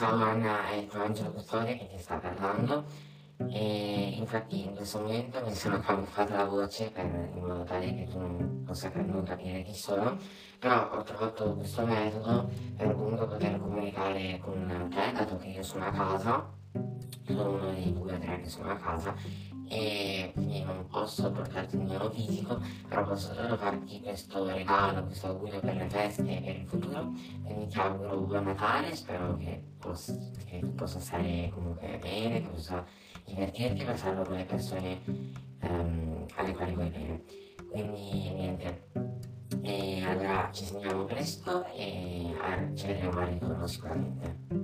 Ciao Anna, il Angelo Custode che ti sta parlando. E infatti in questo momento mi sono camuffata la voce per, in modo tale che tu non possa non capire chi sono, però ho trovato questo metodo per comunque poter comunicare con te, dato che io sono a casa, sono uno dei due o tre che sono a casa e quindi non posso portarti il mio fisico, però posso solo farti questo regalo, questo augurio per le feste e per il futuro. Quindi ti auguro buon Natale, spero che, possa, che tu possa stare comunque bene, che possa divertirti e passarlo con le persone um, alle quali vuoi bene. Quindi niente. E allora ci sentiamo presto e ah, ci vedremo al ritorno sicuramente.